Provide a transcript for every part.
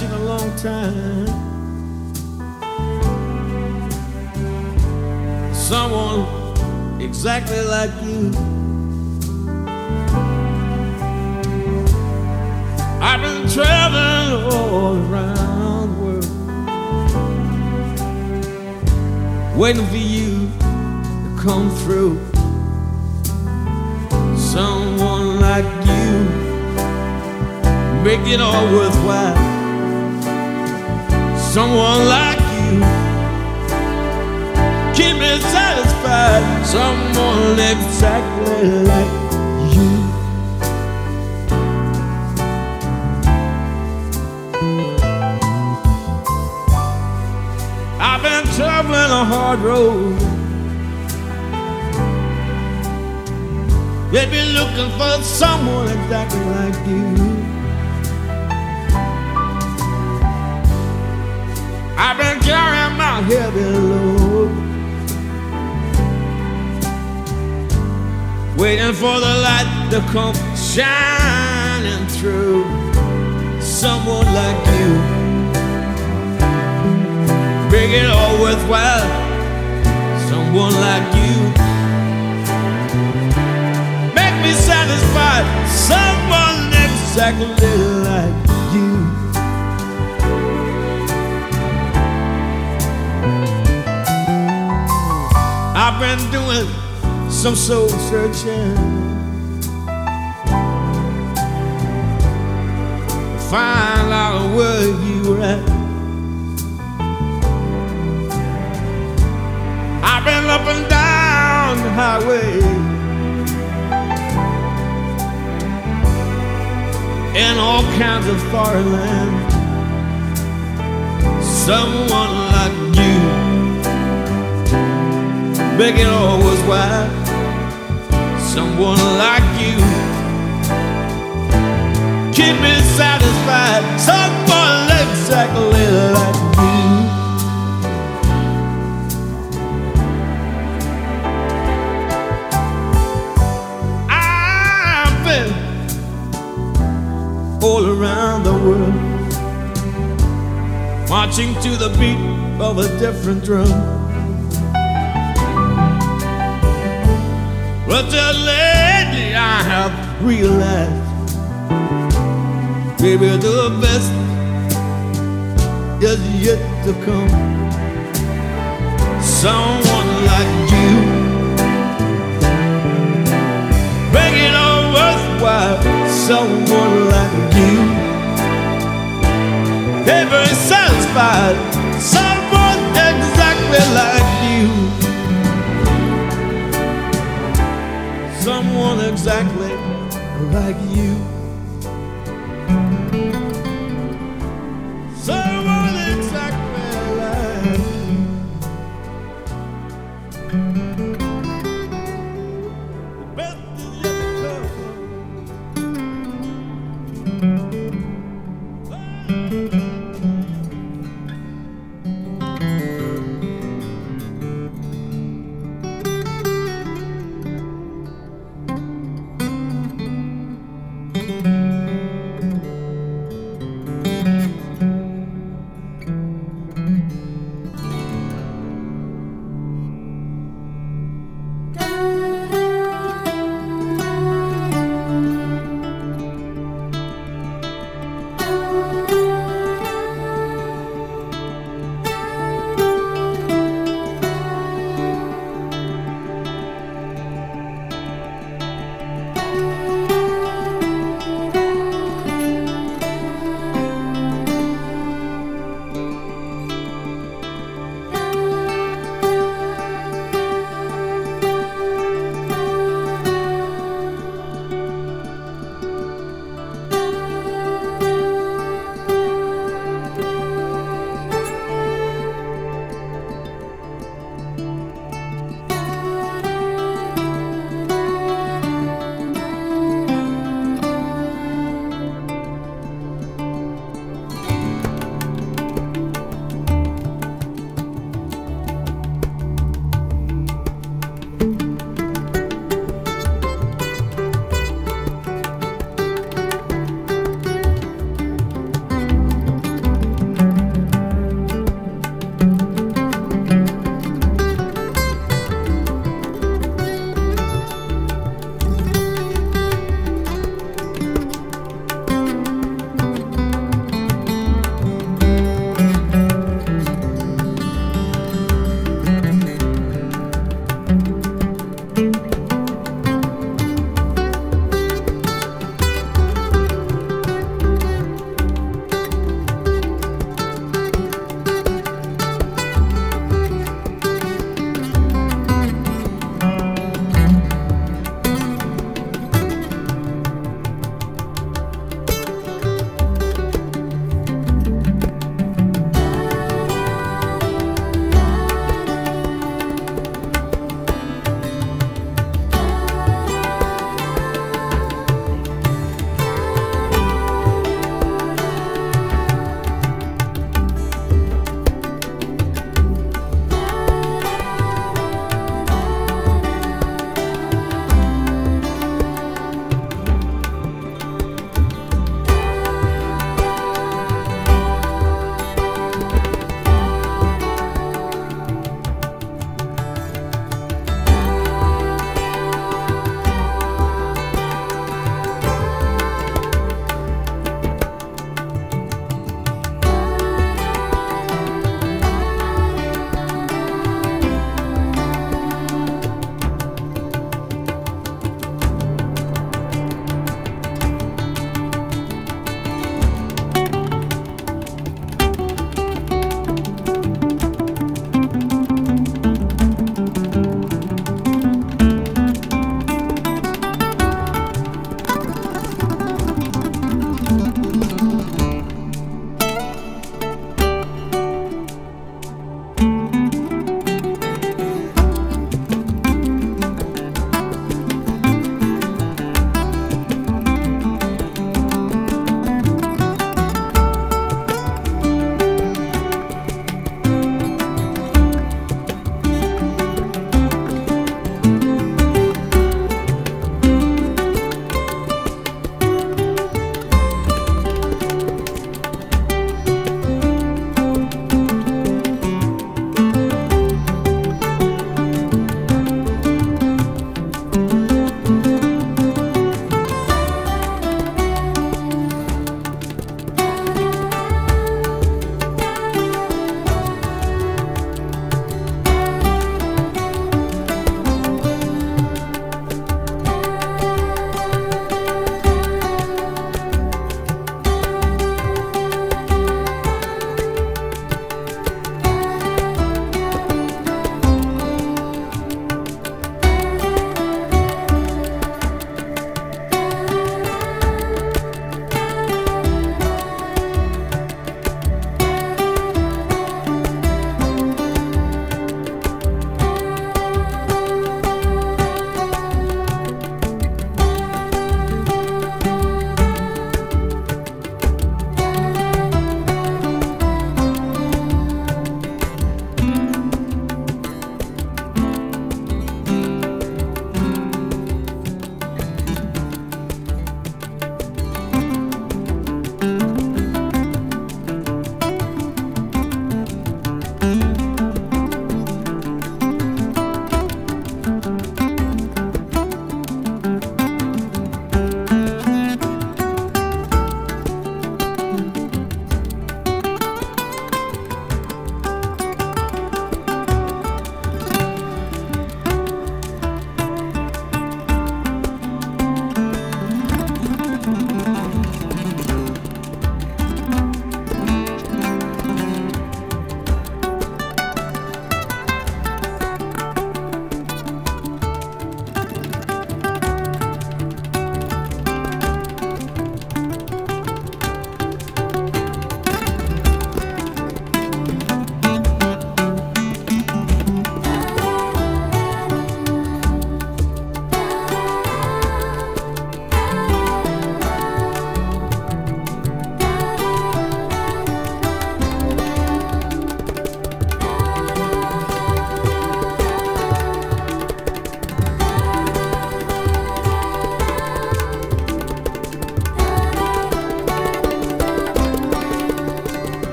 searching a long time. Someone exactly like you. I've been traveling all around the world, waiting for you to come through. Someone like you, make it all worthwhile. Someone like you, keep me satisfied. Someone exactly like you. I've been traveling a hard road. They've been looking for someone exactly like you. Heavy load, waiting for the light to come shining through. Someone like you, make it all worthwhile. Someone like you make me satisfied. Someone exactly been doing some soul searching. Find out where you were at. I've been up and down the highway. In all kinds of foreign lands. Someone it all worthwhile. Someone like you keep me satisfied. Someone exactly like you. I've been all around the world, marching to the beat of a different drum. Just lately I have realized, baby, the best is yet to come. Someone like you, make it all worthwhile. Someone like you, ever satisfied. Someone exactly like you. Someone exactly like you.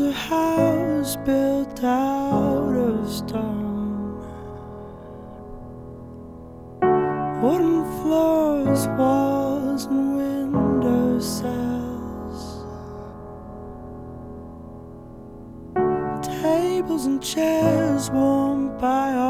a house built out of stone, wooden floors, walls, and window cells, tables and chairs warmed by.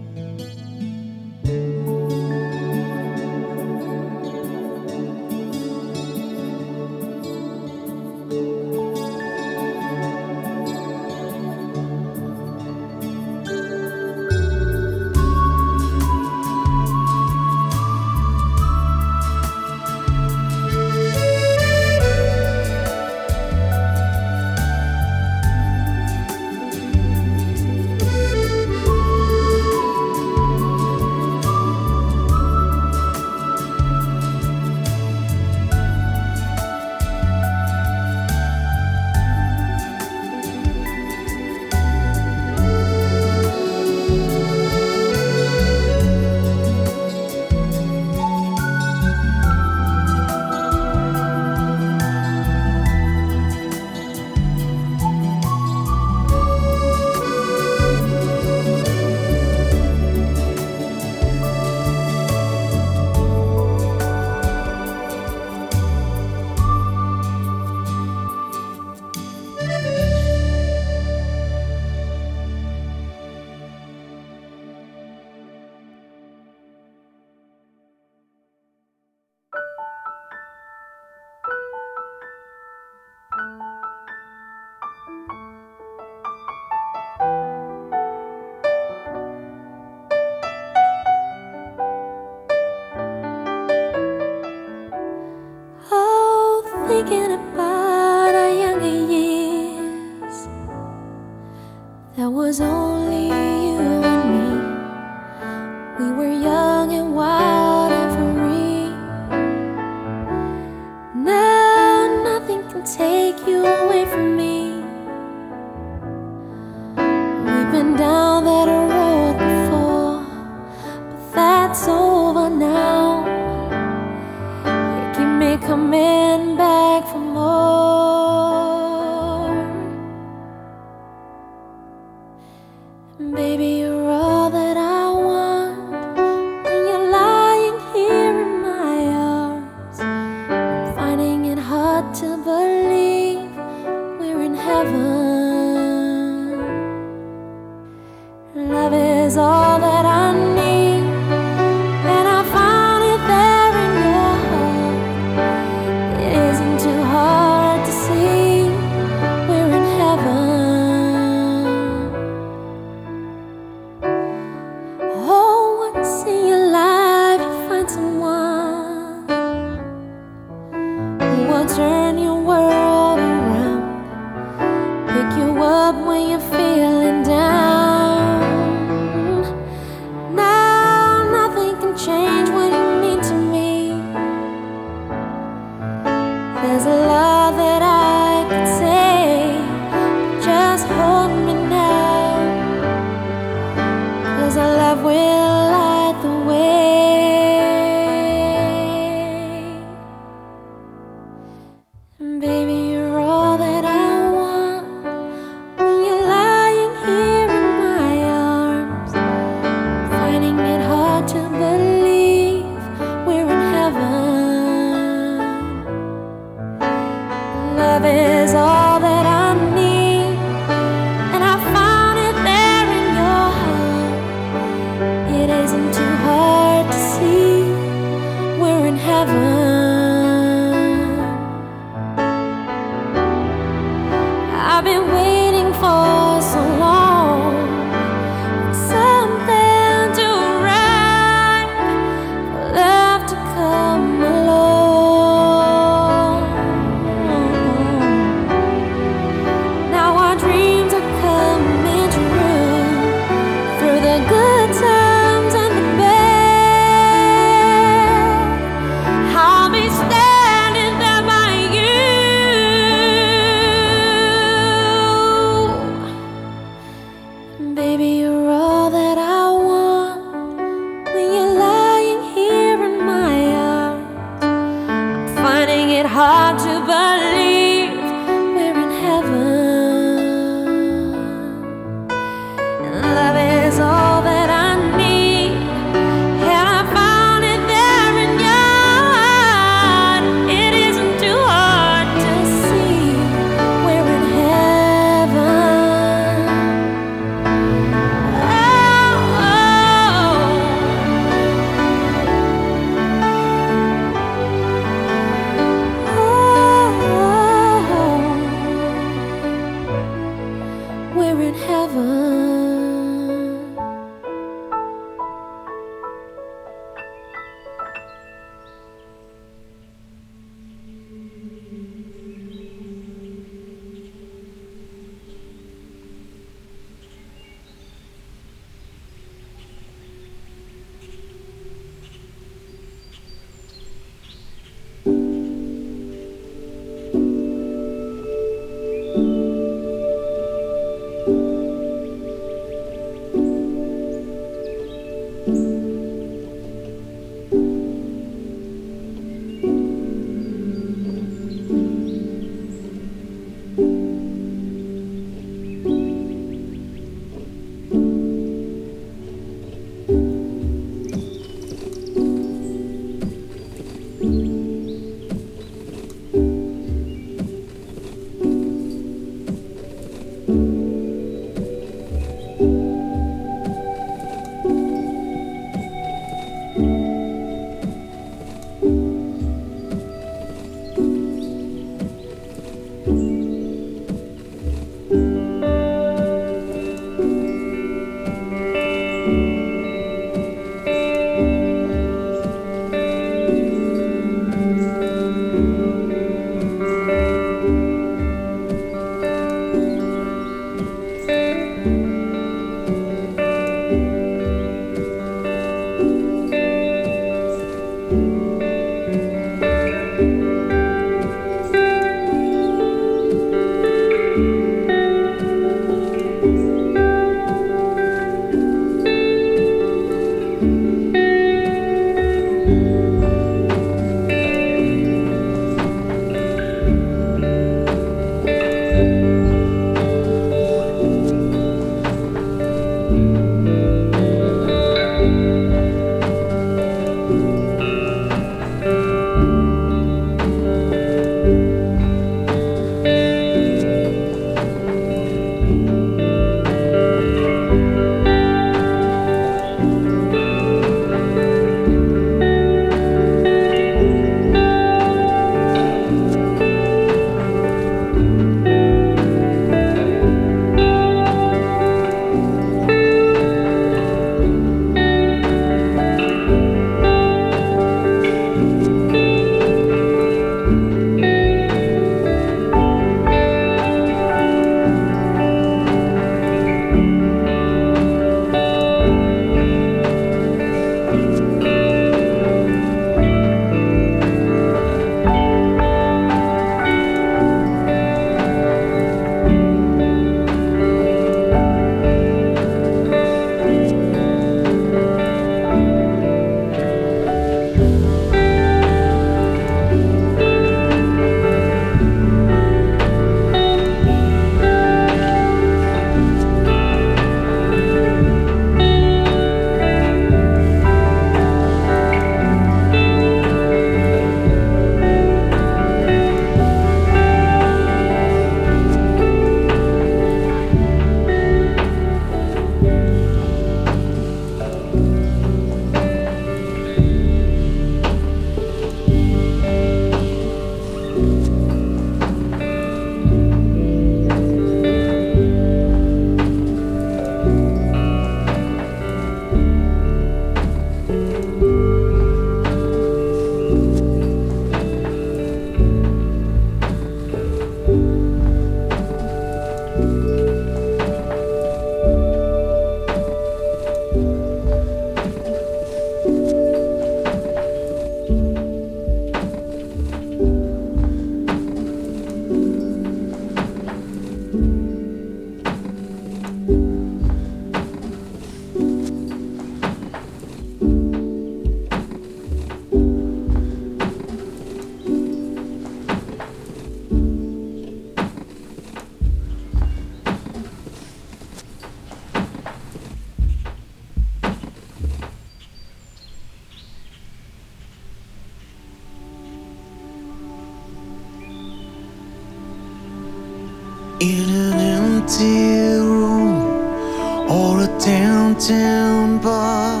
In an empty room or a downtown bar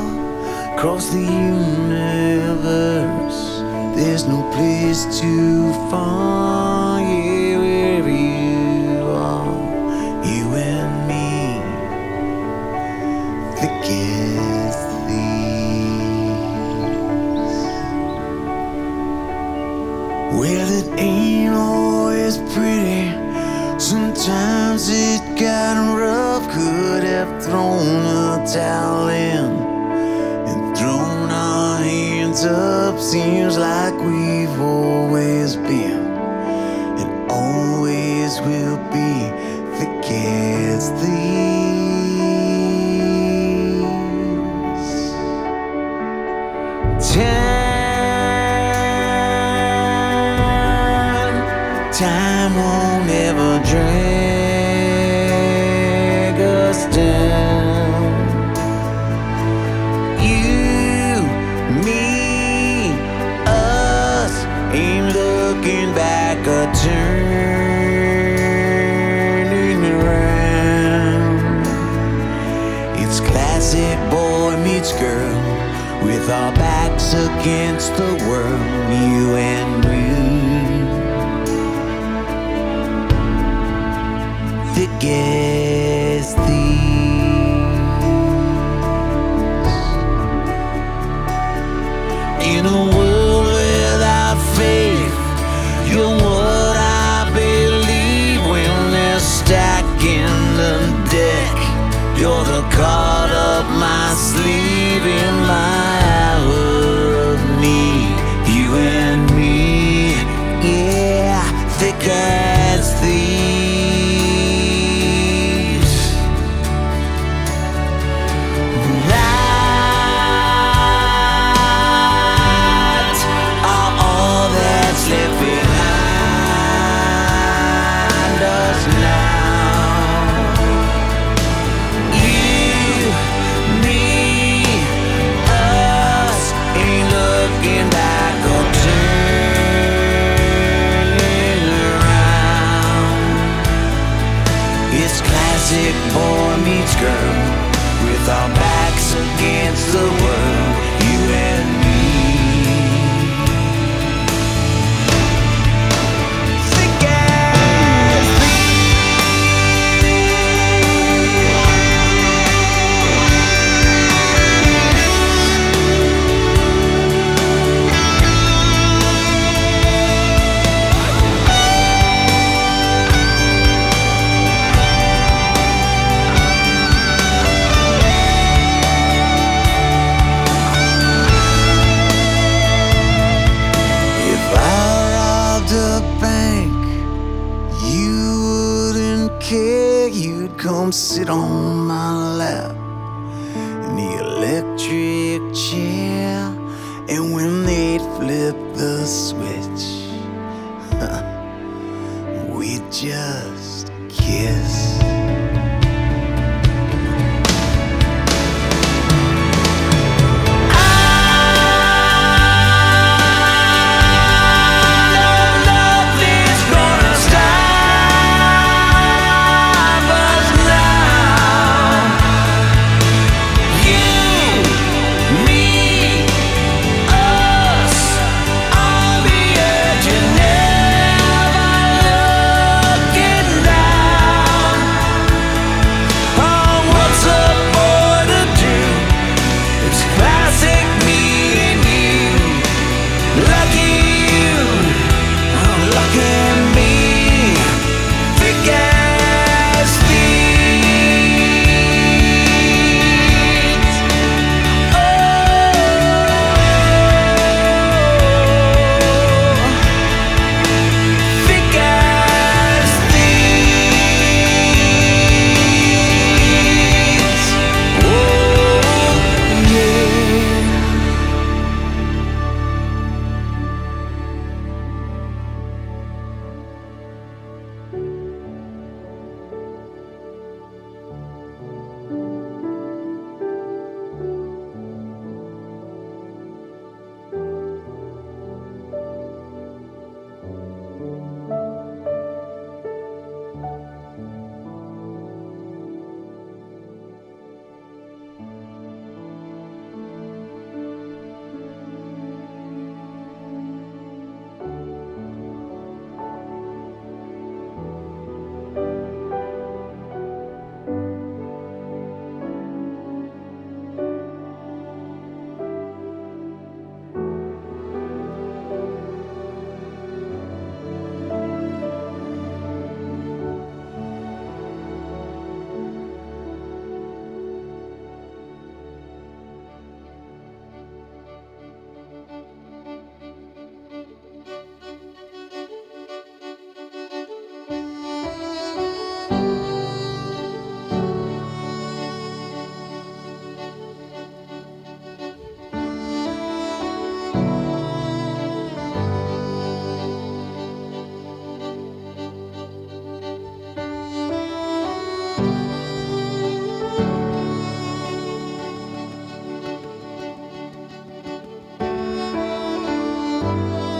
across the universe, there's no place to find. Times it got rough, could have thrown a towel in and thrown our hands up. Seems like oh